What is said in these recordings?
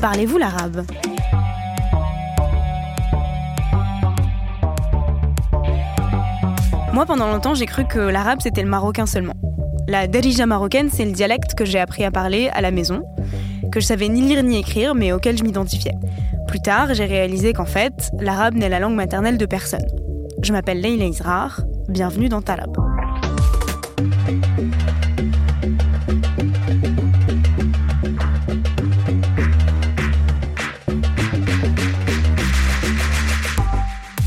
Parlez-vous l'arabe Moi, pendant longtemps, j'ai cru que l'arabe, c'était le marocain seulement. La darija marocaine, c'est le dialecte que j'ai appris à parler à la maison, que je savais ni lire ni écrire, mais auquel je m'identifiais. Plus tard, j'ai réalisé qu'en fait, l'arabe n'est la langue maternelle de personne. Je m'appelle Leila Israr, bienvenue dans Talab.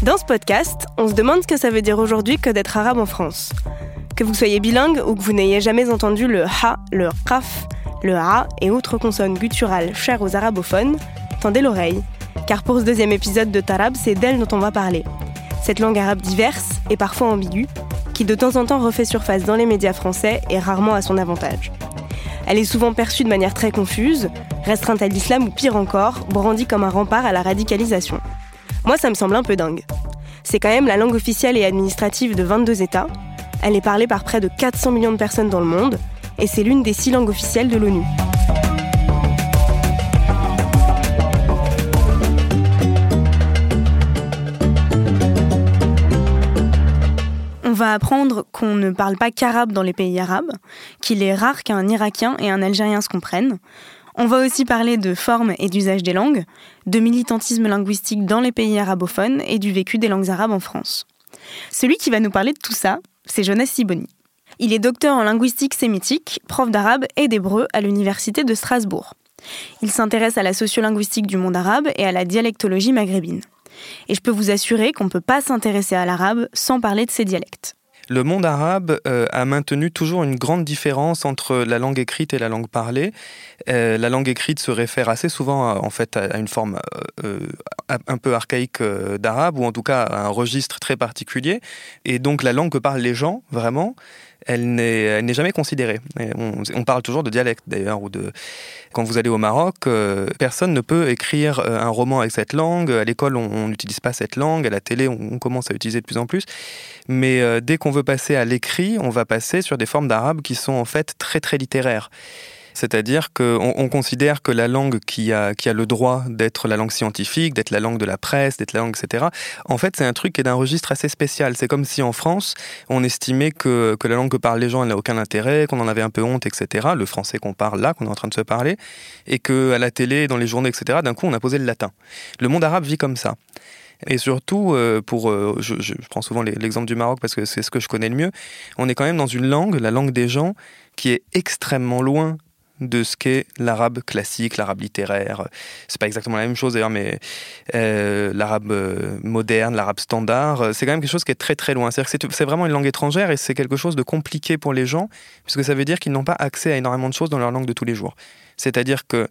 Dans ce podcast, on se demande ce que ça veut dire aujourd'hui que d'être arabe en France. Que vous soyez bilingue ou que vous n'ayez jamais entendu le ha, le qaf, le a et autres consonnes gutturales chères aux arabophones, tendez l'oreille, car pour ce deuxième épisode de Tarab, c'est d'elle dont on va parler. Cette langue arabe diverse et parfois ambiguë, qui de temps en temps refait surface dans les médias français et rarement à son avantage. Elle est souvent perçue de manière très confuse, restreinte à l'islam ou pire encore, brandie comme un rempart à la radicalisation. Moi, ça me semble un peu dingue. C'est quand même la langue officielle et administrative de 22 États. Elle est parlée par près de 400 millions de personnes dans le monde et c'est l'une des six langues officielles de l'ONU. On va apprendre qu'on ne parle pas qu'arabe dans les pays arabes, qu'il est rare qu'un Irakien et un Algérien se comprennent, on va aussi parler de forme et d'usage des langues, de militantisme linguistique dans les pays arabophones et du vécu des langues arabes en France. Celui qui va nous parler de tout ça, c'est Jonas Siboni. Il est docteur en linguistique sémitique, prof d'arabe et d'hébreu à l'université de Strasbourg. Il s'intéresse à la sociolinguistique du monde arabe et à la dialectologie maghrébine. Et je peux vous assurer qu'on ne peut pas s'intéresser à l'arabe sans parler de ses dialectes le monde arabe euh, a maintenu toujours une grande différence entre la langue écrite et la langue parlée. Euh, la langue écrite se réfère assez souvent en fait à, une forme euh, un peu archaïque d'arabe ou en tout cas à un registre très particulier. Et donc la langue que parlent les gens vraiment, elle n'est jamais considérée. On, parle toujours de dialecte d'ailleurs, ou de quand vous allez au Maroc, euh, personne ne peut écrire euh, un roman avec cette langue. À l'école, on n'utilise pas cette langue. À la télé, on, commence à utiliser de plus en plus. Mais euh, dès qu'on veut passer à l'écrit, on va passer sur des formes d'arabe qui sont en fait très très littéraires. C'est-à-dire qu'on on considère que la langue qui a, le droit d'être la langue scientifique, d'être la langue de la presse, d'être la langue, etc., en fait, c'est un truc qui est d'un registre assez spécial. C'est comme si en France, on estimait que, la langue que parlent les gens, elle n'a aucun intérêt, qu'on en avait un peu honte, etc., le français qu'on parle là, qu'on est en train de se parler, et qu'à la télé, dans les journaux, etc., d'un coup, on a posé le latin. Le monde arabe vit comme ça. Et surtout, euh, pour, euh, je, prends souvent l'exemple du Maroc parce que c'est ce que je connais le mieux, on est quand même dans une langue, la langue des gens, qui est extrêmement loin de ce qu'est l'arabe classique, l'arabe littéraire. C'est pas exactement la même chose d'ailleurs, mais euh, l'arabe euh, moderne, l'arabe standard, euh, c'est quand même quelque chose qui est très très loin. C'est vraiment une langue étrangère et c'est quelque chose de compliqué pour les gens, puisque ça veut dire qu'ils n'ont pas accès à énormément de choses dans leur langue de tous les jours. C'est-à-dire que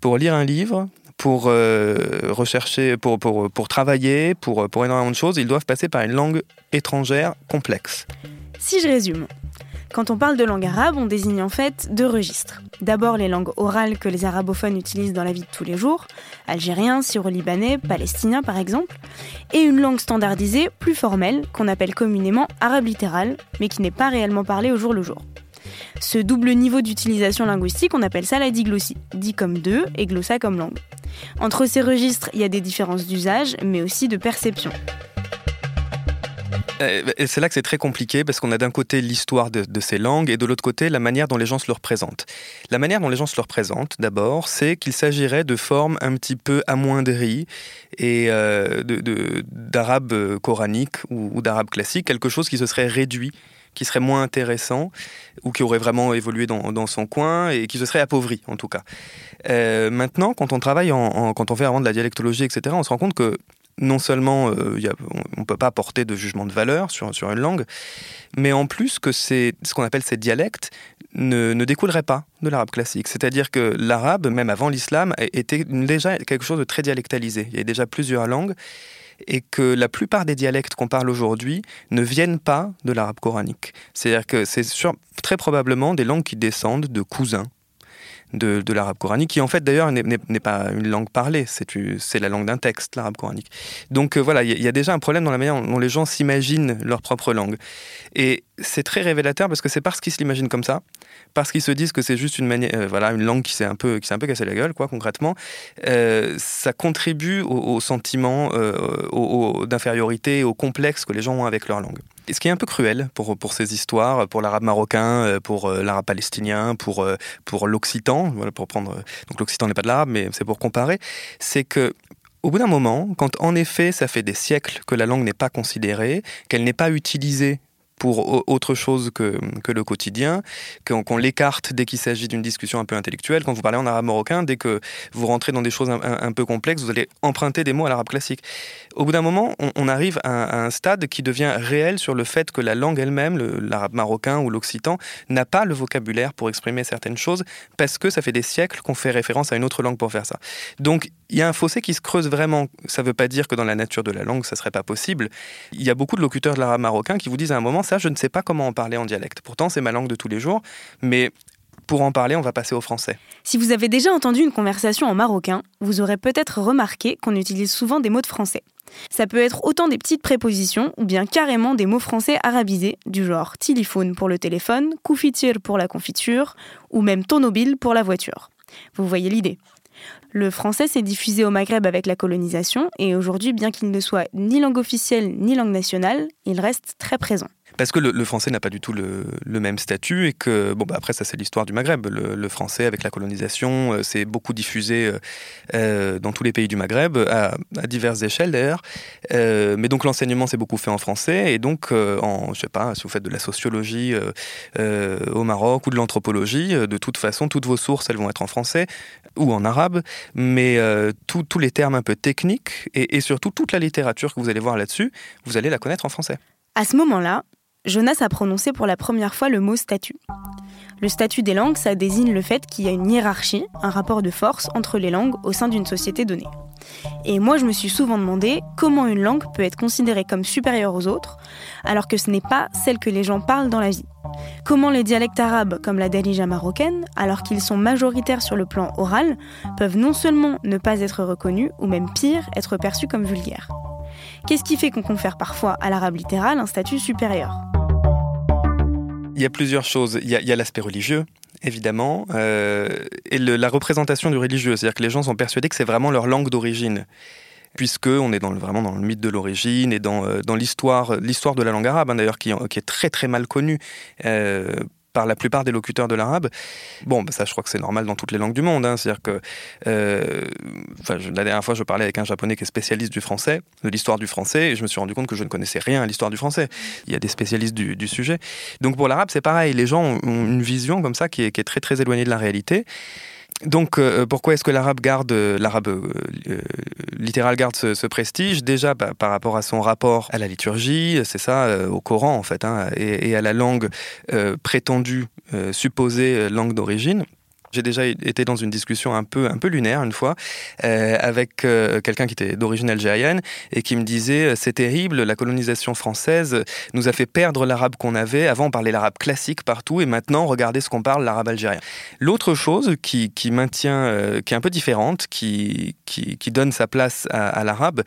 pour lire un livre, pour rechercher, pour, pour, pour travailler, pour, pour énormément de choses, ils doivent passer par une langue étrangère complexe. Si je résume, quand on parle de langue arabe, on désigne en fait deux registres. D'abord les langues orales que les arabophones utilisent dans la vie de tous les jours, algérien, syro-libanais, palestinien par exemple, et une langue standardisée, plus formelle, qu'on appelle communément arabe littéral, mais qui n'est pas réellement parlée au jour le jour. Ce double niveau d'utilisation linguistique, on appelle ça la diglossie, dit comme deux et glossa comme langue. Entre ces registres, il y a des différences d'usage, mais aussi de perception. Euh, c'est là que c'est très compliqué parce qu'on a d'un côté l'histoire de, ces langues et de l'autre côté la manière dont les gens se le représentent. La manière dont les gens se le représentent, d'abord, c'est qu'il s'agirait de formes un petit peu amoindries et euh, d'arabe coranique ou, d'arabe classique, quelque chose qui se serait réduit qui serait moins intéressant ou qui aurait vraiment évolué dans, son coin et qui se serait appauvri en tout cas. Euh, maintenant, quand on travaille, quand on fait vraiment de la dialectologie, etc., on se rend compte que non seulement euh, on ne peut pas porter de jugement de valeur sur, sur une langue, mais en plus que ce qu'on appelle ces dialectes ne, ne découleraient pas de l'arabe classique. C'est-à-dire que l'arabe, même avant l'islam, était déjà quelque chose de très dialectalisé. Il y a déjà plusieurs langues et que la plupart des dialectes qu'on parle aujourd'hui ne viennent pas de l'arabe coranique. C'est-à-dire que c'est très probablement des langues qui descendent de cousins de, l'arabe coranique, qui en fait d'ailleurs n'est pas une langue parlée, c'est la langue d'un texte, l'arabe coranique. Donc euh, voilà, il y, a déjà un problème dans la manière dont les gens s'imaginent leur propre langue. Et c'est très révélateur parce que c'est parce qu'ils se l'imaginent comme ça, parce qu'ils se disent que c'est juste une manière, euh, voilà, une langue qui s'est un peu, un peu cassé la gueule, quoi, concrètement. Euh, ça contribue au, sentiment d'infériorité, au complexe que les gens ont avec leur langue. Ce qui est un peu cruel pour, pour ces histoires, pour l'arabe marocain, pour l'arabe palestinien, pour, pour l'occitan, voilà, pour prendre, donc l'occitan n'est pas de l'arabe, mais c'est pour comparer, c'est que au bout d'un moment, quand en effet ça fait des siècles que la langue n'est pas considérée, qu'elle n'est pas utilisée pour autre chose que, que le quotidien, qu'on l'écarte dès qu'il s'agit d'une discussion un peu intellectuelle. Quand vous parlez en arabe marocain, dès que vous rentrez dans des choses un, peu complexes, vous allez emprunter des mots à l'arabe classique. Au bout d'un moment, on, arrive à, un stade qui devient réel sur le fait que la langue elle-même, l'arabe marocain ou l'occitan, n'a pas le vocabulaire pour exprimer certaines choses parce que ça fait des siècles qu'on fait référence à une autre langue pour faire ça. Donc il y a un fossé qui se creuse vraiment. Ça ne veut pas dire que dans la nature de la langue, ça serait pas possible. Il y a beaucoup de locuteurs de l'arabe marocain qui vous disent à un moment, ça, je ne sais pas comment en parler en dialecte. Pourtant, c'est ma langue de tous les jours, mais pour en parler, on va passer au français. Si vous avez déjà entendu une conversation en marocain, vous aurez peut-être remarqué qu'on utilise souvent des mots de français. Ça peut être autant des petites prépositions ou bien carrément des mots français arabisés, du genre téléphone pour le téléphone, koufitir pour la confiture, ou même tonobile pour la voiture. Vous voyez l'idée? Le français s'est diffusé au Maghreb avec la colonisation et aujourd'hui, bien qu'il ne soit ni langue officielle ni langue nationale, il reste très présent. Parce que le, français n'a pas du tout le, même statut et que, bon, bah après, ça c'est l'histoire du Maghreb. Le, français, avec la colonisation, euh, beaucoup diffusé euh, euh, dans tous les pays du Maghreb, à, diverses échelles d'ailleurs. mais donc l'enseignement s'est beaucoup fait en français et donc, en, je sais pas, si vous faites de la sociologie au Maroc ou de l'anthropologie, de toute façon, toutes vos sources, elles vont être en français ou en arabe, mais tous les termes un peu techniques et surtout toute la littérature que vous allez voir là-dessus, vous allez la connaître en français. À ce moment-là, Jonas a prononcé pour la première fois le mot statut. Le statut des langues, ça désigne le fait qu'il y a une hiérarchie, un rapport de force entre les langues au sein d'une société donnée. Et moi, je me suis souvent demandé comment une langue peut être considérée comme supérieure aux autres, alors que ce n'est pas celle que les gens parlent dans la vie. Comment les dialectes arabes, comme la darija marocaine, alors qu'ils sont majoritaires sur le plan oral, peuvent non seulement ne pas être reconnus, ou même pire, être perçus comme vulgaires. Qu'est-ce qui fait qu'on confère parfois à l'arabe littéral un statut supérieur? Il y a plusieurs choses. Il y a, l'aspect religieux, évidemment, euh, et la représentation du religieux. C'est-à-dire que les gens sont persuadés que c'est vraiment leur langue d'origine puisque on est vraiment dans le mythe de l'origine et dans, euh, l'histoire, de la langue arabe, hein, d'ailleurs, qui, qui, est très très mal connue. Euh, par la plupart des locuteurs de l'arabe. Bon, bah, ça, je crois que c'est normal dans toutes les langues du monde. Hein. C'est-à-dire que euh, la dernière fois, je parlais avec un japonais qui est spécialiste du français, de l'histoire du français, et je me suis rendu compte que je ne connaissais rien à l'histoire du français. Il y a des spécialistes du, sujet. Donc pour l'arabe, c'est pareil. Les gens ont une vision comme ça qui qui est très très éloignée de la réalité. Donc, euh, pourquoi est-ce que l'arabe garde, euh, l'arabe euh, littéral garde ce, prestige? Déjà bah, par rapport à son rapport à la liturgie, c'est ça, au Coran en fait, hein, et, à la langue prétendue, supposée langue d'origine. J'ai déjà été dans une discussion un peu, un peu lunaire une fois euh, avec euh, quelqu'un qui était d'origine algérienne et qui me disait euh, c'est terrible, la colonisation française nous a fait perdre l'arabe qu'on avait. Avant on parlait l'arabe classique partout et maintenant regardez ce qu'on parle l'arabe algérien. L'autre chose qui, qui maintient, qui est un peu différente, qui, qui, donne sa place à, à l'arabe,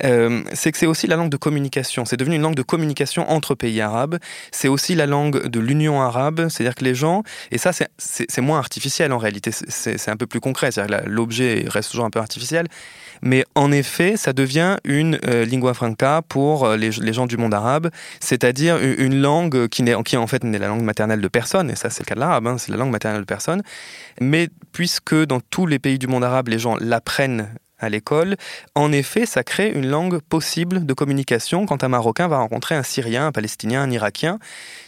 c'est que c'est aussi la langue de communication. C'est devenu une langue de communication entre pays arabes. C'est aussi la langue de l'union arabe, c'est-à-dire que les gens, et ça c'est moins artificiel en réalité, c'est un peu plus concret, l'objet reste toujours un peu artificiel, mais en effet, ça devient une euh, lingua franca pour euh, les, gens du monde arabe, c'est-à-dire une langue qui, qui en fait n'est la langue maternelle de personne, et ça c'est le cas de l'arabe, hein, c'est la langue maternelle de personne, mais puisque dans tous les pays du monde arabe, les gens l'apprennent à l'école, en effet, ça crée une langue possible de communication quand un Marocain va rencontrer un Syrien, un Palestinien, un Irakien.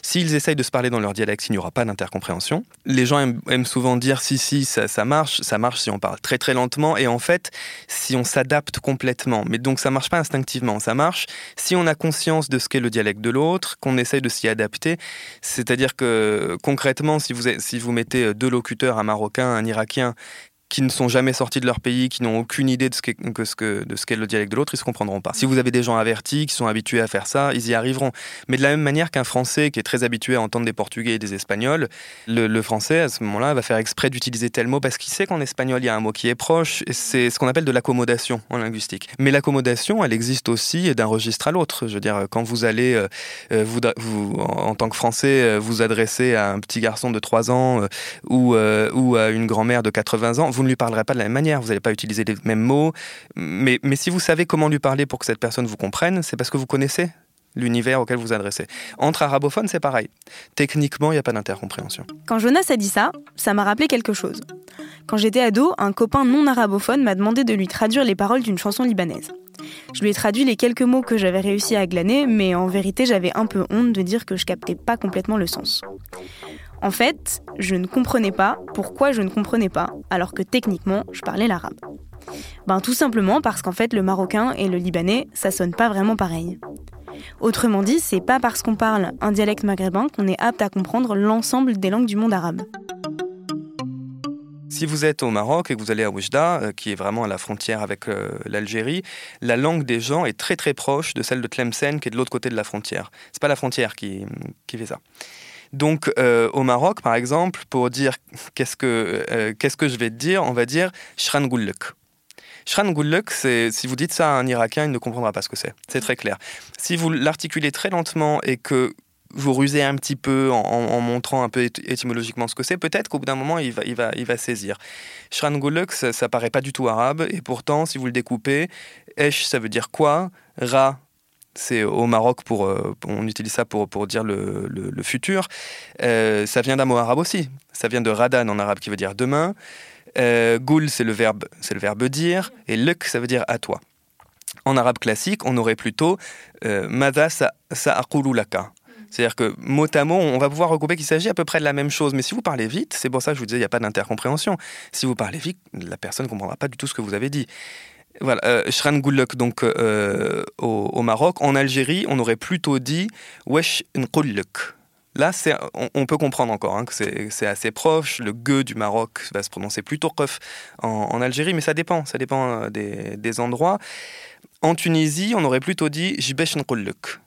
S'ils essayent de se parler dans leur dialecte, il n'y aura pas d'intercompréhension. Les gens aiment, souvent dire si, si, ça, marche, ça marche si on parle très très lentement, et en fait, si on s'adapte complètement. Mais donc ça marche pas instinctivement, ça marche si on a conscience de ce qu'est le dialecte de l'autre, qu'on essaye de s'y adapter. C'est-à-dire que concrètement, si vous, si vous mettez deux locuteurs, un Marocain, un Irakien, qui ne sont jamais sortis de leur pays, qui n'ont aucune idée de ce qu'est, que de ce qu'est le dialecte de l'autre, ils ne se comprendront pas. Si vous avez des gens avertis, qui sont habitués à faire ça, ils y arriveront. Mais de la même manière qu'un Français qui est très habitué à entendre des Portugais et des Espagnols, le, Français, à ce moment-là, va faire exprès d'utiliser tel mot parce qu'il sait qu'en espagnol, il y a un mot qui est proche. C'est ce qu'on appelle de l'accommodation en linguistique. Mais l'accommodation, elle existe aussi d'un registre à l'autre. Je veux dire, quand vous allez, euh, euh, vous, en tant que Français, euh, vous adresser à un petit garçon de 3 ans ou, ou à une grand-mère de 80 ans, vous ne lui parlerez pas de la même manière, vous n'allez pas utiliser les mêmes mots, mais, si vous savez comment lui parler pour que cette personne vous comprenne, c'est parce que vous connaissez l'univers auquel vous adressez. Entre arabophones, c'est pareil. Techniquement, il n'y a pas d'intercompréhension. Quand Jonas a dit ça, ça m'a rappelé quelque chose. Quand j'étais ado, un copain non arabophone m'a demandé de lui traduire les paroles d'une chanson libanaise. Je lui ai traduit les quelques mots que j'avais réussi à glaner, mais en vérité, j'avais un peu honte de dire que je captais pas complètement le sens. En fait, je ne comprenais pas pourquoi je ne comprenais pas, alors que techniquement, je parlais l'arabe. Ben tout simplement parce qu'en fait, le marocain et le libanais, ça sonne pas vraiment pareil. Autrement dit, c'est pas parce qu'on parle un dialecte maghrébin qu'on est apte à comprendre l'ensemble des langues du monde arabe. Si vous êtes au Maroc et que vous allez à Oujda, euh, qui est vraiment à la frontière avec euh, l'Algérie, la langue des gens est très très proche de celle de Tlemcen, qui est de l'autre côté de la frontière. C'est pas la frontière qui, qui fait ça. Donc euh, au Maroc, par exemple, pour dire qu'est-ce que, qu'est-ce que je vais te dire, on va dire Shran Shran c'est si vous dites ça à un Irakien, il ne comprendra pas ce que c'est. C'est très clair. Si vous l'articulez très lentement et que vous rusez un petit peu en, montrant un peu étymologiquement ce que c'est, peut-être qu'au bout d'un moment, il va, il va, il va saisir. Shran ça, ça paraît pas du tout arabe, et pourtant, si vous le découpez, Esh, ça veut dire quoi? Ra, c'est au Maroc, pour, euh, on utilise ça pour, pour dire le, le, futur. Euh, ça vient d'un mot arabe aussi. Ça vient de radan en arabe qui veut dire demain. Euh, Goul, c'est le, verbe, c'est le verbe dire. Et luk, ça veut dire à toi. En arabe classique, on aurait plutôt euh, Mada sa, sa laka. C'est-à-dire que mot à mot, on va pouvoir regrouper qu'il s'agit à peu près de la même chose. Mais si vous parlez vite, c'est pour ça que je vous disais, il n'y a pas d'intercompréhension. Si vous parlez vite, la personne ne comprendra pas du tout ce que vous avez dit. Voilà, euh, Shran donc euh, au, Maroc. En Algérie, on aurait plutôt dit Wesh. Là, on, on, peut comprendre encore hein, que c'est assez proche. Le gueux du Maroc va se prononcer plutôt qef en, Algérie, mais ça dépend, ça dépend euh, des, endroits. En Tunisie, on aurait plutôt dit Jbesh Nqulluk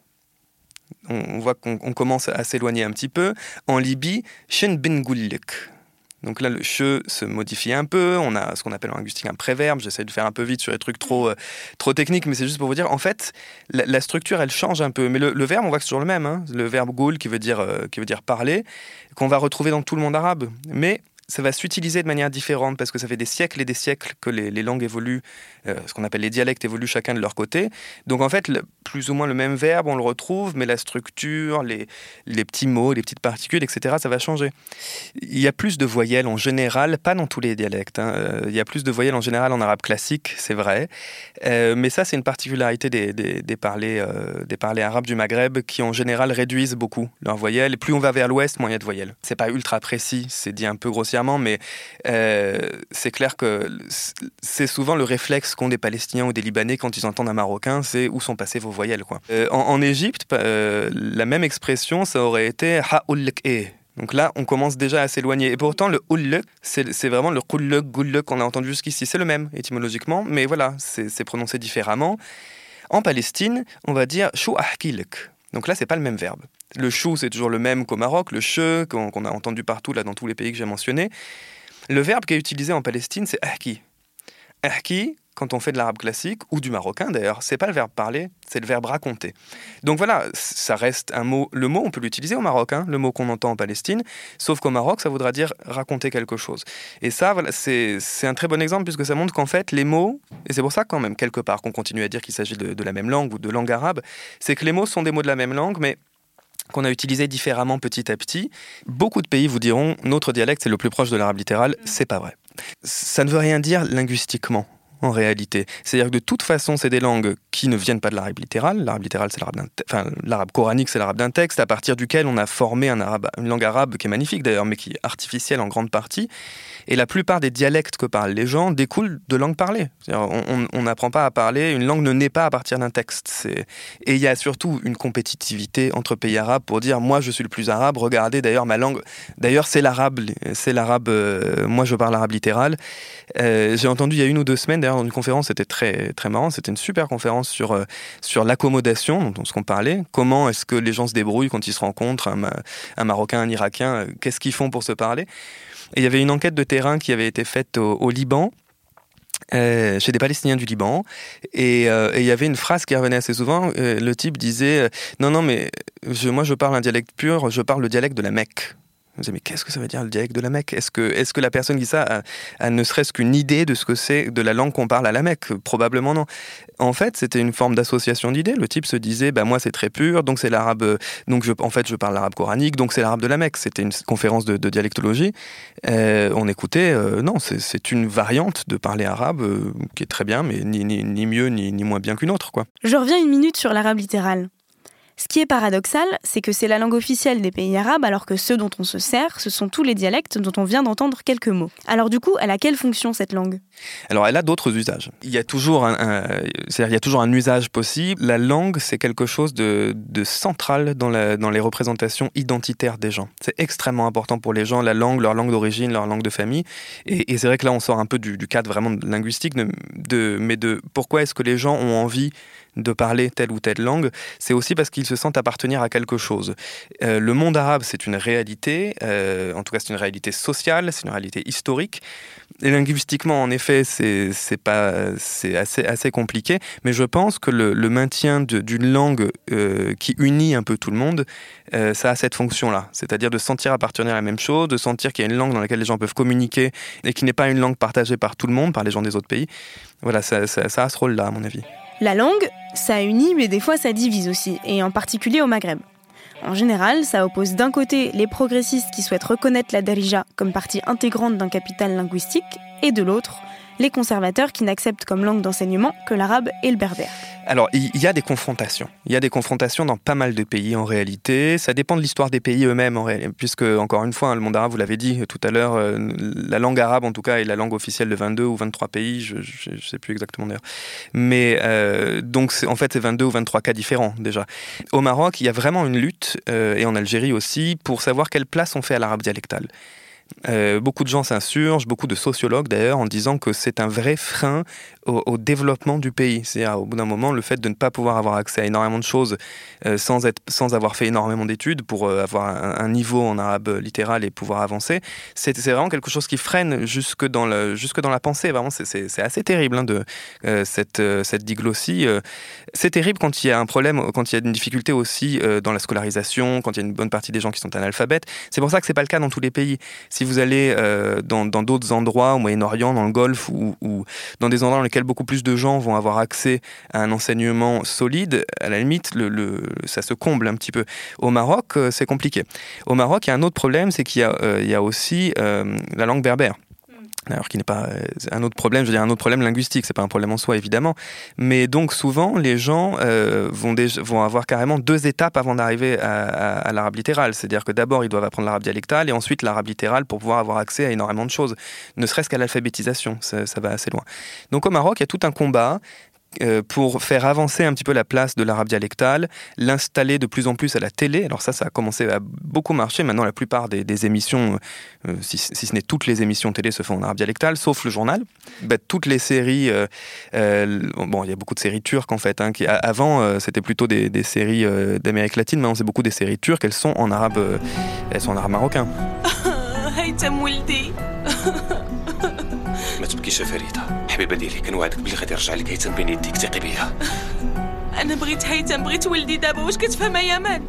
on, voit qu'on commence à s'éloigner un petit peu. En Libye, Shen Ben Donc là, le che se modifie un peu. On a ce qu'on appelle en linguistique un préverbe. J'essaie de faire un peu vite sur les trucs trop, euh, trop techniques, mais c'est juste pour vous dire, en fait, la, structure, elle change un peu. Mais le, verbe, on voit que c'est toujours le même. Hein. Le verbe goul, qui veut dire, euh, qui veut dire parler, qu'on va retrouver dans tout le monde arabe. Mais ça va s'utiliser de manière différente parce que ça fait des siècles et des siècles que les, langues évoluent, euh, ce qu'on appelle les dialectes évoluent chacun de leur côté. Donc en fait, plus ou moins le même verbe, on le retrouve, mais la structure, les, petits mots, les petites particules, etc., ça va changer. Il y a plus de voyelles en général, pas dans tous les dialectes. Hein. Euh, il y a plus de voyelles en général en arabe classique, c'est vrai. Euh, mais ça, c'est une particularité des, des, des parlers arabes du Maghreb qui en général réduisent beaucoup leurs voyelles. Et plus on va vers l'ouest, moins il y a de voyelles. C'est pas ultra précis, c'est dit un peu grossièrement mais euh, c'est clair que c'est souvent le réflexe qu'ont des Palestiniens ou des Libanais quand ils entendent un Marocain, c'est où sont passées vos voyelles. Quoi. Euh, en, Égypte, euh, la même expression, ça aurait été e. donc là, on commence déjà à s'éloigner. Et pourtant, le c'est vraiment le qu'on a entendu jusqu'ici. C'est le même étymologiquement, mais voilà, c'est prononcé différemment. En Palestine, on va dire. Donc là, c'est pas le même verbe. Le chou, c'est toujours le même qu'au Maroc, le che, qu'on a entendu partout, là, dans tous les pays que j'ai mentionnés. Le verbe qui est utilisé en Palestine, c'est ahki. Ahki, quand on fait de l'arabe classique, ou du marocain d'ailleurs, c'est pas le verbe parler, c'est le verbe raconter. Donc voilà, ça reste un mot. Le mot, on peut l'utiliser au Maroc, hein, le mot qu'on entend en Palestine, sauf qu'au Maroc, ça voudra dire raconter quelque chose. Et ça, voilà, c'est un très bon exemple puisque ça montre qu'en fait, les mots, et c'est pour ça quand même, quelque part, qu'on continue à dire qu'il s'agit de, de la même langue ou de langue arabe, c'est que les mots sont des mots de la même langue, mais qu'on a utilisé différemment petit à petit. Beaucoup de pays vous diront notre dialecte c'est le plus proche de l'arabe littéral. C'est pas vrai. Ça ne veut rien dire linguistiquement. en réalité. C'est-à-dire que de toute façon, c'est des langues qui ne viennent pas de l'arabe littéral. L'arabe littéral, c'est l'arabe, enfin, l'arabe coranique, c'est l'arabe d'un texte, à partir duquel on a formé un arabe, une langue arabe qui est magnifique d'ailleurs, mais qui est artificielle en grande partie. Et la plupart des dialectes que parlent les gens découlent de langues parlées. On n'apprend pas à parler, une langue ne naît pas à partir d'un texte. Et il y a surtout une compétitivité entre pays arabes pour dire moi je suis le plus arabe, regardez d'ailleurs ma langue, d'ailleurs c'est l'arabe, c'est l'arabe, euh, moi je parle arabe littéral. Euh, j'ai entendu il y a une ou deux semaines d'ailleurs dans une conférence, c'était très, très marrant, c'était une super conférence sur, euh, sur l'accommodation dont ce qu'on parlait, comment est-ce que les gens se débrouillent quand ils se rencontrent, un, un Marocain, un Irakien, qu'est-ce qu'ils font pour se parler? Et il y avait une enquête de terrain qui avait été faite au, Liban. Euh, chez des Palestiniens du Liban. Euh, et il y avait une phrase qui revenait assez souvent. Euh, le type disait Non, non, mais moi je parle un dialecte pur, je parle le dialecte de la Mecque mais qu'est-ce que ça veut dire le dialecte de la Mecque? Est-ce que, est que la personne qui dit ça a, ne serait-ce qu'une idée de ce que c'est de la langue qu'on parle à la Mecque? Probablement non. En fait, c'était une forme d'association d'idées. Le type se disait, bah, moi c'est très pur, donc c'est l'arabe, donc je, en fait je parle l'arabe coranique, donc c'est l'arabe de la Mecque. C'était une conférence de, dialectologie. Euh, on écoutait, euh, non, c'est une variante de parler arabe euh, qui est très bien, mais ni, ni, ni mieux ni, ni moins bien qu'une autre. Quoi. Je reviens une minute sur l'arabe littéral. Ce qui est paradoxal, c'est que c'est la langue officielle des pays arabes, alors que ceux dont on se sert, ce sont tous les dialectes dont on vient d'entendre quelques mots. Alors du coup, elle a quelle fonction cette langue? Alors elle a d'autres usages. Il y a toujours un, usage possible. La langue, c'est quelque chose de, central dans, les représentations identitaires des gens. C'est extrêmement important pour les gens, la langue, leur langue d'origine, leur langue de famille. Et, c'est vrai que là, on sort un peu du, cadre vraiment linguistique, mais de pourquoi est-ce que les gens ont envie de parler telle ou telle langue, c'est aussi parce qu'ils se sentent appartenir à quelque chose. Euh, le monde arabe, c'est une réalité, euh, en tout cas c'est une réalité sociale, c'est une réalité historique. Et linguistiquement, en effet, c'est assez assez compliqué, mais je pense que le, maintien d'une langue euh, qui unit un peu tout le monde, ça a cette fonction-là, c'est-à-dire de sentir appartenir à la même chose, de sentir qu'il y a une langue dans laquelle les gens peuvent communiquer et qui n'est pas une langue partagée par tout le monde, par les gens des autres pays. Voilà, ça, ça a ce rôle-là, à mon avis. La langue, ça unit, mais des fois ça divise aussi, et en particulier au Maghreb. En général, ça oppose d'un côté les progressistes qui souhaitent reconnaître la Darija comme partie intégrante d'un capital linguistique, et de l'autre, les conservateurs qui n'acceptent comme langue d'enseignement que l'arabe et le berbère. Alors, il y a des confrontations. Il y a des confrontations dans pas mal de pays en réalité. Ça dépend de l'histoire des pays eux-mêmes, puisque, encore une fois, hein, le monde arabe, vous l'avez dit tout à l'heure, euh, la langue arabe, en tout cas, est la langue officielle de 22 ou 23 pays, je ne sais plus exactement d'ailleurs. Mais euh, donc, en fait, c'est 22 ou 23 cas différents déjà. Au Maroc, il y a vraiment une lutte, euh, et en Algérie aussi, pour savoir quelle place on fait à l'arabe dialectal. Euh, beaucoup de gens s'insurgent, beaucoup de sociologues d'ailleurs, en disant que c'est un vrai frein au, développement du pays. C'est-à-dire, au bout d'un moment, le fait de ne pas pouvoir avoir accès à énormément de choses euh, sans, être, sans avoir fait énormément d'études pour euh, avoir un, niveau en arabe littéral et pouvoir avancer, c'est vraiment quelque chose qui freine jusque dans, le, jusque dans la pensée. Vraiment, c'est assez terrible hein, de cette, cette diglossie. c'est terrible quand il y a un problème, quand il y a une difficulté aussi dans la scolarisation, quand il y a une bonne partie des gens qui sont analphabètes. C'est pour ça que c'est pas le cas dans tous les pays. Si vous allez euh, dans d'autres endroits, au Moyen-Orient, dans le Golfe, ou, dans des endroits dans lesquels beaucoup plus de gens vont avoir accès à un enseignement solide, à la limite, ça se comble un petit peu. Au Maroc, euh, c'est compliqué. Au Maroc, il y a un autre problème, c'est qu'il y, euh, y, a aussi la langue berbère alors qui n'est pas euh, un autre problème, je veux dire un autre problème linguistique, c'est pas un problème en soi évidemment, mais donc souvent les gens euh, vont, vont avoir carrément deux étapes avant d'arriver à, l'arabe littéral, c'est-à-dire que d'abord ils doivent apprendre l'arabe dialectal et ensuite l'arabe littéral pour pouvoir avoir accès à énormément de choses, ne serait-ce qu'à l'alphabétisation, ça, ça, va assez loin. Donc au Maroc il y a tout un combat pour faire avancer un petit peu la place de l'arabe dialectal, l'installer de plus en plus à la télé. Alors ça, ça a commencé à beaucoup marcher. Maintenant, la plupart des, émissions, euh, si, ce n'est toutes les émissions télé, se font en arabe dialectal, sauf le journal. Bah, toutes les séries, euh, bon, il y a beaucoup de séries turques en fait. Hein, avant, c'était plutôt des, des séries d'Amérique latine. Maintenant, c'est beaucoup des séries turques. Elles sont en arabe, elles sont en arabe marocain. ما تبكيش فريدة حبيبة ديالي كنوعدك بلي غادي يرجع لك هيثم بين يديك ثقي بيا أنا بغيت هيثم بغيت ولدي دابا واش كتفهم يا مان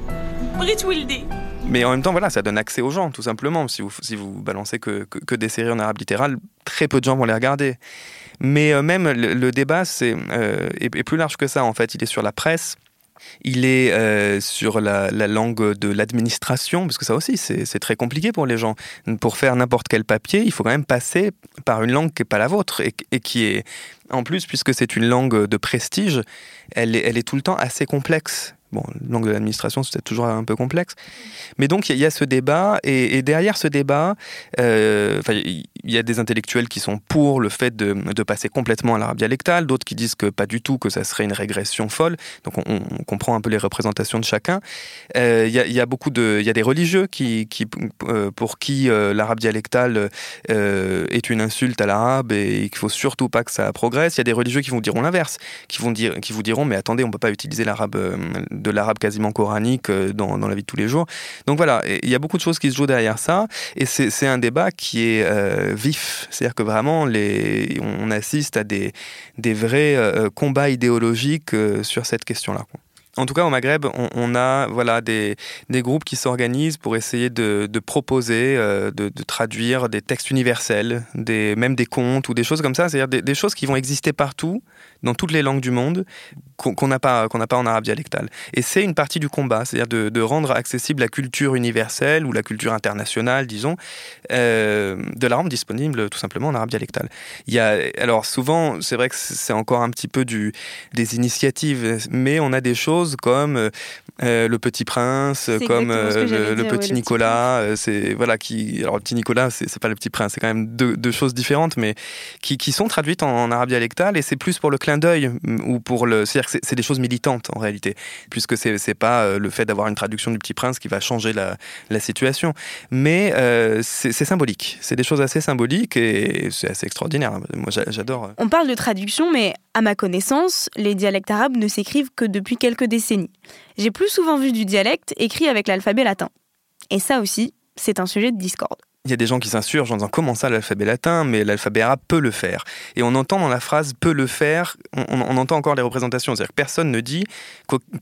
بغيت ولدي Mais en même temps, voilà, ça donne accès aux gens, tout simplement. Si vous, si vous balancez que, que, que des séries en arabe littéral, très peu de gens vont les regarder. Mais euh, même le, le débat c'est, euh, est, est, plus large que ça, en fait. Il est sur la presse, il est euh, sur la, langue de l'administration, parce que ça aussi, c'est très compliqué pour les gens. Pour faire n'importe quel papier, il faut quand même passer par une langue qui n'est pas la vôtre et, qui est, en plus, puisque c'est une langue de prestige, elle elle est tout le temps assez complexe. Bon, la langue de l'administration, c'est toujours un peu complexe. Mais donc, il y, a ce débat, et, derrière ce débat, euh, il y a des intellectuels qui sont pour le fait de, passer complètement à l'arabe dialectal, d'autres qui disent que pas du tout, que ça serait une régression folle. Donc, on, comprend un peu les représentations de chacun. Euh, il y, a, beaucoup de, il y a des religieux qui, qui euh, pour qui l'arabe dialectal est une insulte à l'arabe et qu'il faut surtout pas que ça progresse. Il y a des religieux qui vous diront l'inverse, qui qui vous diront, mais attendez, on peut pas utiliser l'arabe de l'arabe quasiment coranique euh, dans, la vie de tous les jours. Donc voilà, il y a beaucoup de choses qui se jouent derrière ça, et c'est un débat qui est euh, vif. C'est-à-dire que vraiment, les, on assiste à des, des vrais euh, combats idéologiques sur cette question-là. En tout cas, au Maghreb, on, a voilà, des, des groupes qui s'organisent pour essayer de, proposer, de, de, traduire des textes universels, des, même des contes ou des choses comme ça, c'est-à-dire des, choses qui vont exister partout, dans toutes les langues du monde qu'on n'a pas, qu'on pas en arabe dialectal. Et c'est une partie du combat, c'est-à-dire de, rendre accessible la culture universelle ou la culture internationale, disons, euh, de la rendre disponible tout simplement en arabe dialectal. Il y a, alors souvent, c'est vrai que c'est encore un petit peu des initiatives, mais on a des choses comme euh, le Petit Prince, comme euh, le, Petit Nicolas, c'est voilà qui, alors le Petit Nicolas, c'est pas le Petit Prince, c'est quand même deux, deux, choses différentes, mais qui, qui sont traduites en, en arabe dialectal et c'est plus pour le clin d'œil ou pour le, c'est-à-dire c'est des choses militantes en réalité, puisque c'est n'est pas euh, le fait d'avoir une traduction du Petit Prince qui va changer la, la situation. Mais euh, c'est symbolique. C'est des choses assez symboliques et c'est assez extraordinaire. Moi, j'adore. Euh. On parle de traduction, mais à ma connaissance, les dialectes arabes ne s'écrivent que depuis quelques décennies. J'ai plus souvent vu du dialecte écrit avec l'alphabet latin. Et ça aussi, c'est un sujet de discorde. Il y a des gens qui s'insurgent en disant comment ça l'alphabet latin, mais l'alphabet arabe peut le faire. Et on entend dans la phrase peut le faire, on, entend encore les représentations. C'est-à-dire que personne ne dit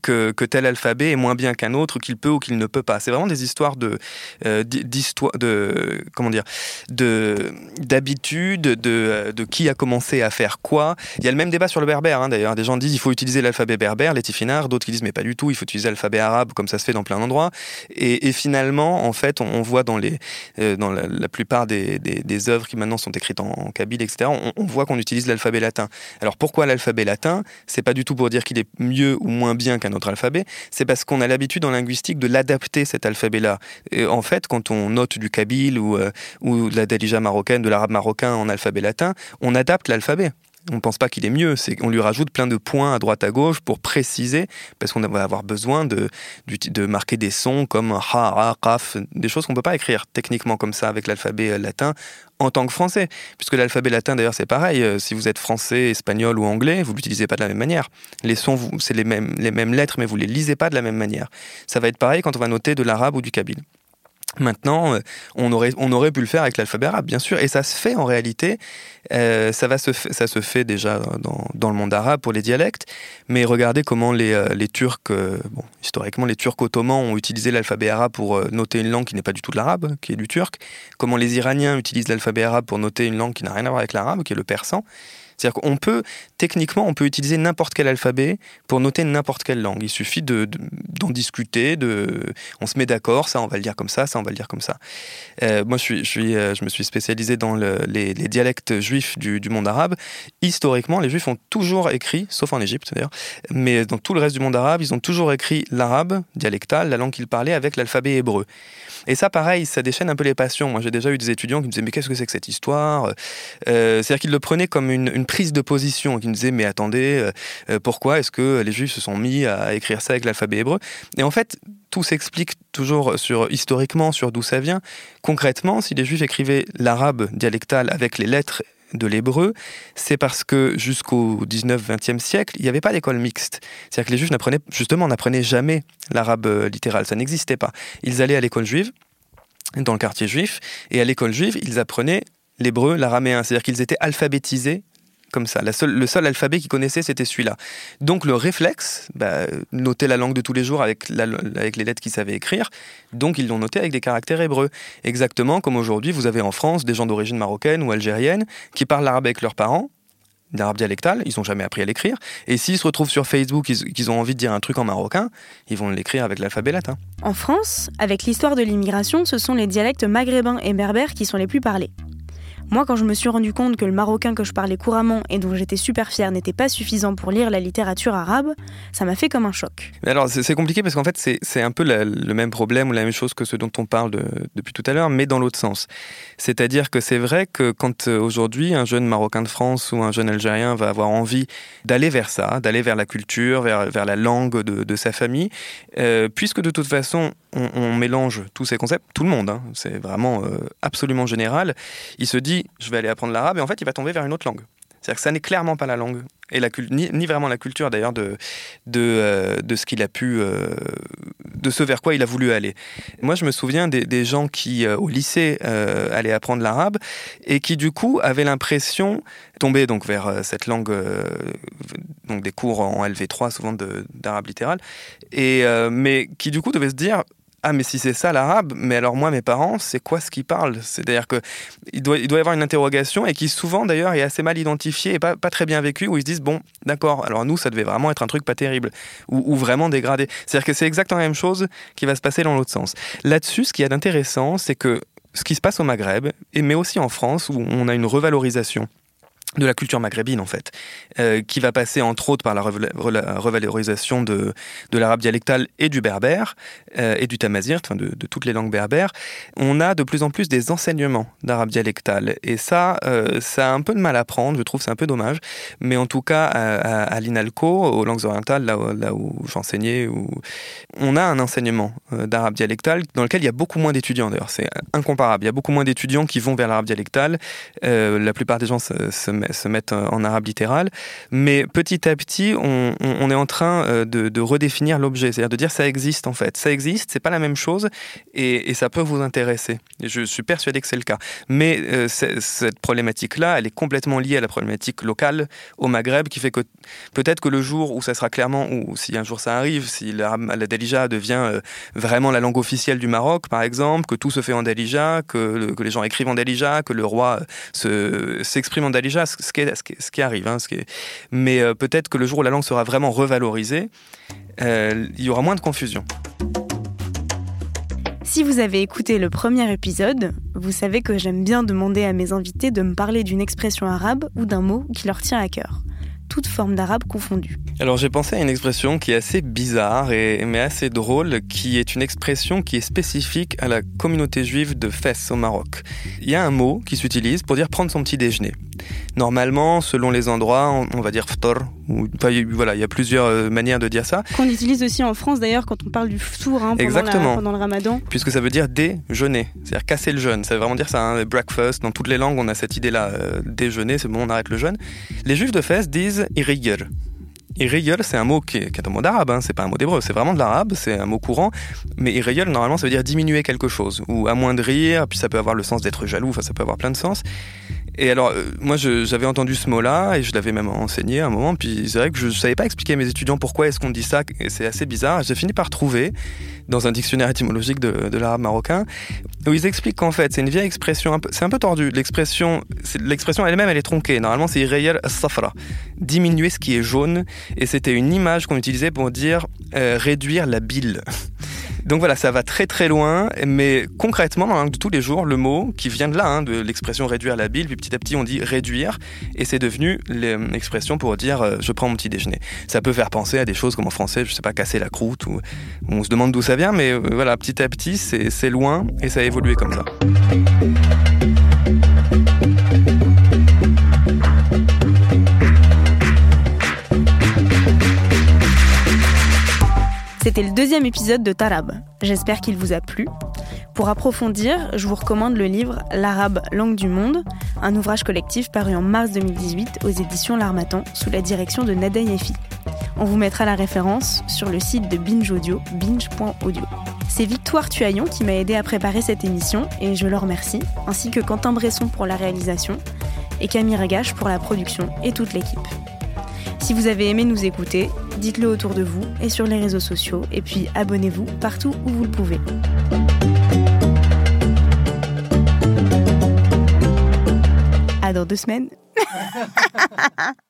que, tel alphabet est moins bien qu'un autre, qu'il peut ou qu'il ne peut pas. C'est vraiment des histoires de, euh, d'histoire, de, comment dire, de, d'habitude, de, de qui a commencé à faire quoi. Il y a le même débat sur le berbère, hein, d'ailleurs. Des gens disent il faut utiliser l'alphabet berbère, les tifinards, d'autres qui disent mais pas du tout, il faut utiliser l'alphabet arabe, comme ça se fait dans plein d'endroits. Et, finalement, en fait, on, voit dans les, euh, la, plupart des, œuvres qui maintenant sont écrites en, kabyle, etc., on, voit qu'on utilise l'alphabet latin. Alors pourquoi l'alphabet latin? C'est pas du tout pour dire qu'il est mieux ou moins bien qu'un autre alphabet, c'est parce qu'on a l'habitude en linguistique de l'adapter cet alphabet-là. En fait, quand on note du kabyle ou, euh, de la dalija marocaine, de l'arabe marocain en alphabet latin, on adapte l'alphabet on ne pense pas qu'il est mieux, c'est qu'on lui rajoute plein de points à droite à gauche pour préciser, parce qu'on va avoir besoin de, marquer des sons comme ha, ha, qaf, des choses qu'on ne peut pas écrire techniquement comme ça avec l'alphabet euh, latin en tant que français. Puisque l'alphabet latin, d'ailleurs, c'est pareil. Euh, si vous êtes français, espagnol ou anglais, vous l'utilisez pas de la même manière. Les sons, c'est les mêmes, les mêmes lettres, mais vous ne les lisez pas de la même manière. Ça va être pareil quand on va noter de l'arabe ou du kabyle. Maintenant, euh, on aurait, on aurait pu le faire avec l'alphabet arabe, bien sûr, et ça se fait en réalité. Euh, ça, va se ça se fait déjà dans, dans, le monde arabe pour les dialectes, mais regardez comment les, euh, les Turcs, bon, historiquement, les Turcs ottomans ont utilisé l'alphabet arabe pour noter une langue qui n'est pas du tout de l'arabe, qui est du turc. Comment les Iraniens utilisent l'alphabet arabe pour noter une langue qui n'a rien à voir avec l'arabe, qui est le persan. C'est-à-dire qu'on peut, techniquement, on peut utiliser n'importe quel alphabet pour noter n'importe quelle langue. Il suffit d'en de, discuter, de, on se met d'accord, ça on va le dire comme ça, ça on va le dire comme ça. Euh, moi je, suis, euh, je me suis spécialisé dans les, dialectes juifs du, du, monde arabe. Historiquement, les juifs ont toujours écrit, sauf en Égypte d'ailleurs, mais dans tout le reste du monde arabe, ils ont toujours écrit l'arabe dialectal, la langue qu'ils parlaient, avec l'alphabet hébreu. Et ça, pareil, ça déchaîne un peu les passions. Moi, j'ai déjà eu des étudiants qui me disaient Mais qu'est-ce que c'est que cette histoire? Euh, C'est-à-dire qu'ils le prenaient comme une, prise de position, qui me disaient Mais attendez, euh, euh, pourquoi est-ce que les Juifs se sont mis à écrire ça avec l'alphabet hébreu? Et en fait, tout s'explique toujours sur, historiquement sur d'où ça vient. Concrètement, si les Juifs écrivaient l'arabe dialectal avec les lettres de l'hébreu, c'est parce que jusqu'au 19-20e siècle, il n'y avait pas d'école mixte. C'est-à-dire que les juifs n'apprenaient, justement, n'apprenaient jamais l'arabe euh, littéral, ça n'existait pas. Ils allaient à l'école juive, dans le quartier juif, et à l'école juive, ils apprenaient l'hébreu, l'araméen, c'est-à-dire qu'ils étaient alphabétisés comme ça. le seul alphabet qu'ils connaissaient, c'était celui-là. Donc le réflexe, bah, noter la langue de tous les jours avec, avec les lettres qu'ils savaient écrire, donc ils l'ont noté avec des caractères hébreux. Exactement comme aujourd'hui, vous avez en France des gens d'origine marocaine ou algérienne qui parlent l'arabe avec leurs parents, d'arabe dialectal, ils n'ont jamais appris à l'écrire. Et s'ils se retrouvent sur Facebook, qu'ils ont envie de dire un truc en marocain, ils vont l'écrire avec l'alphabet latin. En France, avec l'histoire de l'immigration, ce sont les dialectes maghrébins et berbères qui sont les plus parlés. Moi, quand je me suis rendu compte que le marocain que je parlais couramment et dont j'étais super fière n'était pas suffisant pour lire la littérature arabe, ça m'a fait comme un choc. Alors, c'est compliqué parce qu'en fait, c'est un peu le même problème ou la même chose que ce dont on parle depuis tout à l'heure, mais dans l'autre sens. C'est-à-dire que c'est vrai que quand euh, aujourd'hui un jeune marocain de France ou un jeune algérien va avoir envie d'aller vers ça, d'aller vers la culture, vers, vers la langue de, sa famille, euh, puisque de toute façon, on, mélange tous ces concepts, tout le monde, hein, c'est vraiment euh, absolument général, il se dit je vais aller apprendre l'arabe et en fait il va tomber vers une autre langue. C'est-à-dire que ça n'est clairement pas la langue et la ni, ni, vraiment la culture d'ailleurs de, euh, ce qu'il a pu, euh, de ce vers quoi il a voulu aller. Moi, je me souviens des, gens qui, au lycée, allaient apprendre l'arabe et qui, du coup, avaient l'impression, tomber donc vers cette langue, donc des cours en LV3, souvent d'arabe littéral, mais qui, du coup, devaient se dire ah mais si c'est ça l'arabe, mais alors moi mes parents, c'est quoi ce qu'ils parlent? C'est-à-dire que il doit, il doit y avoir une interrogation et qui souvent d'ailleurs est assez mal identifiée et pas, pas très bien vécue, où ils se disent bon d'accord, alors nous ça devait vraiment être un truc pas terrible ou, vraiment dégradé. C'est-à-dire que c'est exactement la même chose qui va se passer dans l'autre sens. Là-dessus, ce qui y a d'intéressant, c'est que ce qui se passe au Maghreb, mais aussi en France, où on a une revalorisation de la culture maghrébine en fait, euh, qui va passer entre autres par la, revalorisation de, de l'arabe dialectal et du berbère euh, et du tamazir, enfin de, toutes les langues berbères. On a de plus en plus des enseignements d'arabe dialectal. Et ça, euh, ça a un peu de mal à prendre, je trouve c'est un peu dommage, mais en tout cas à, l'INALCO, aux langues orientales, là, où j'enseignais, où on a un enseignement d'arabe dialectal dans lequel il y a beaucoup moins d'étudiants. D'ailleurs, c'est incomparable, il y a beaucoup moins d'étudiants qui vont vers l'arabe dialectal, la plupart des gens se se mettent en arabe littéral. Mais petit à petit, on, est en train euh, de, redéfinir l'objet, c'est-à-dire de dire ça existe en fait. Ça existe, c'est pas la même chose et, ça peut vous intéresser. je suis persuadé que c'est le cas. Mais euh, cette problématique-là, elle est complètement liée à la problématique locale au Maghreb qui fait que peut-être que le jour où ça sera clairement, ou si un jour ça arrive, si la, la Dalija devient euh, vraiment la langue officielle du Maroc, par exemple, que tout se fait en Dalija, que, les gens écrivent en Dalija, que le roi s'exprime en Dalija, ce qui, ce qui, arrive. Hein, ce qui Mais euh, peut-être que le jour où la langue sera vraiment revalorisée, euh, il y aura moins de confusion. Si vous avez écouté le premier épisode, vous savez que j'aime bien demander à mes invités de me parler d'une expression arabe ou d'un mot qui leur tient à cœur toute forme d'arabe confondue. Alors j'ai pensé à une expression qui est assez bizarre et, mais assez drôle, qui est une expression qui est spécifique à la communauté juive de Fès au Maroc. Il y a un mot qui s'utilise pour dire prendre son petit déjeuner. Normalement, selon les endroits, on, va dire ftor. Ou, voilà, il y a plusieurs euh, manières de dire ça. Qu'on utilise aussi en France d'ailleurs quand on parle du ftour hein, pendant, pendant, le ramadan. Puisque ça veut dire déjeuner, c'est-à-dire casser le jeûne. Ça veut vraiment dire ça, hein, breakfast. Dans toutes les langues, on a cette idée-là. Euh, déjeuner, c'est bon, on arrête le jeûne. Les juifs de Fès disent irriguer. Irriguer, c'est un mot qui est, un mot d'arabe, hein, c'est pas un mot d'hébreu, c'est vraiment de l'arabe, c'est un mot courant. Mais irriguer, normalement, ça veut dire diminuer quelque chose ou amoindrir, puis ça peut avoir le sens d'être jaloux, enfin, ça peut avoir plein de sens. Et alors, euh, moi, j'avais entendu ce mot-là et je l'avais même enseigné à un moment. Puis c'est vrai que je ne savais pas expliquer à mes étudiants pourquoi est-ce qu'on dit ça. Et c'est assez bizarre. J'ai fini par trouver dans un dictionnaire étymologique de, l'arabe marocain où ils expliquent qu'en fait, c'est une vieille expression. C'est un peu tordu. L'expression, l'expression elle-même, elle est tronquée. Normalement, c'est irayar safra, diminuer ce qui est jaune. Et c'était une image qu'on utilisait pour dire euh, réduire la bile. Donc voilà, ça va très très loin, mais concrètement, dans langue de tous les jours, le mot qui vient de là, hein, de l'expression réduire la bile, puis petit à petit on dit réduire, et c'est devenu l'expression pour dire euh, je prends mon petit déjeuner. Ça peut faire penser à des choses comme en français, je sais pas, casser la croûte, ou on se demande d'où ça vient, mais euh, voilà, petit à petit, c'est loin et ça a évolué comme ça. C'était le deuxième épisode de Tarab. J'espère qu'il vous a plu. Pour approfondir, je vous recommande le livre L'arabe, langue du monde, un ouvrage collectif paru en mars 2018 aux éditions L'Armatan sous la direction de Nada Yefi. On vous mettra la référence sur le site de Binge Audio, binge.audio. C'est Victoire Tuaillon qui m'a aidé à préparer cette émission et je le remercie, ainsi que Quentin Bresson pour la réalisation et Camille Ragache pour la production et toute l'équipe. Si vous avez aimé nous écouter, dites-le autour de vous et sur les réseaux sociaux, et puis abonnez-vous partout où vous le pouvez. À dans deux semaines.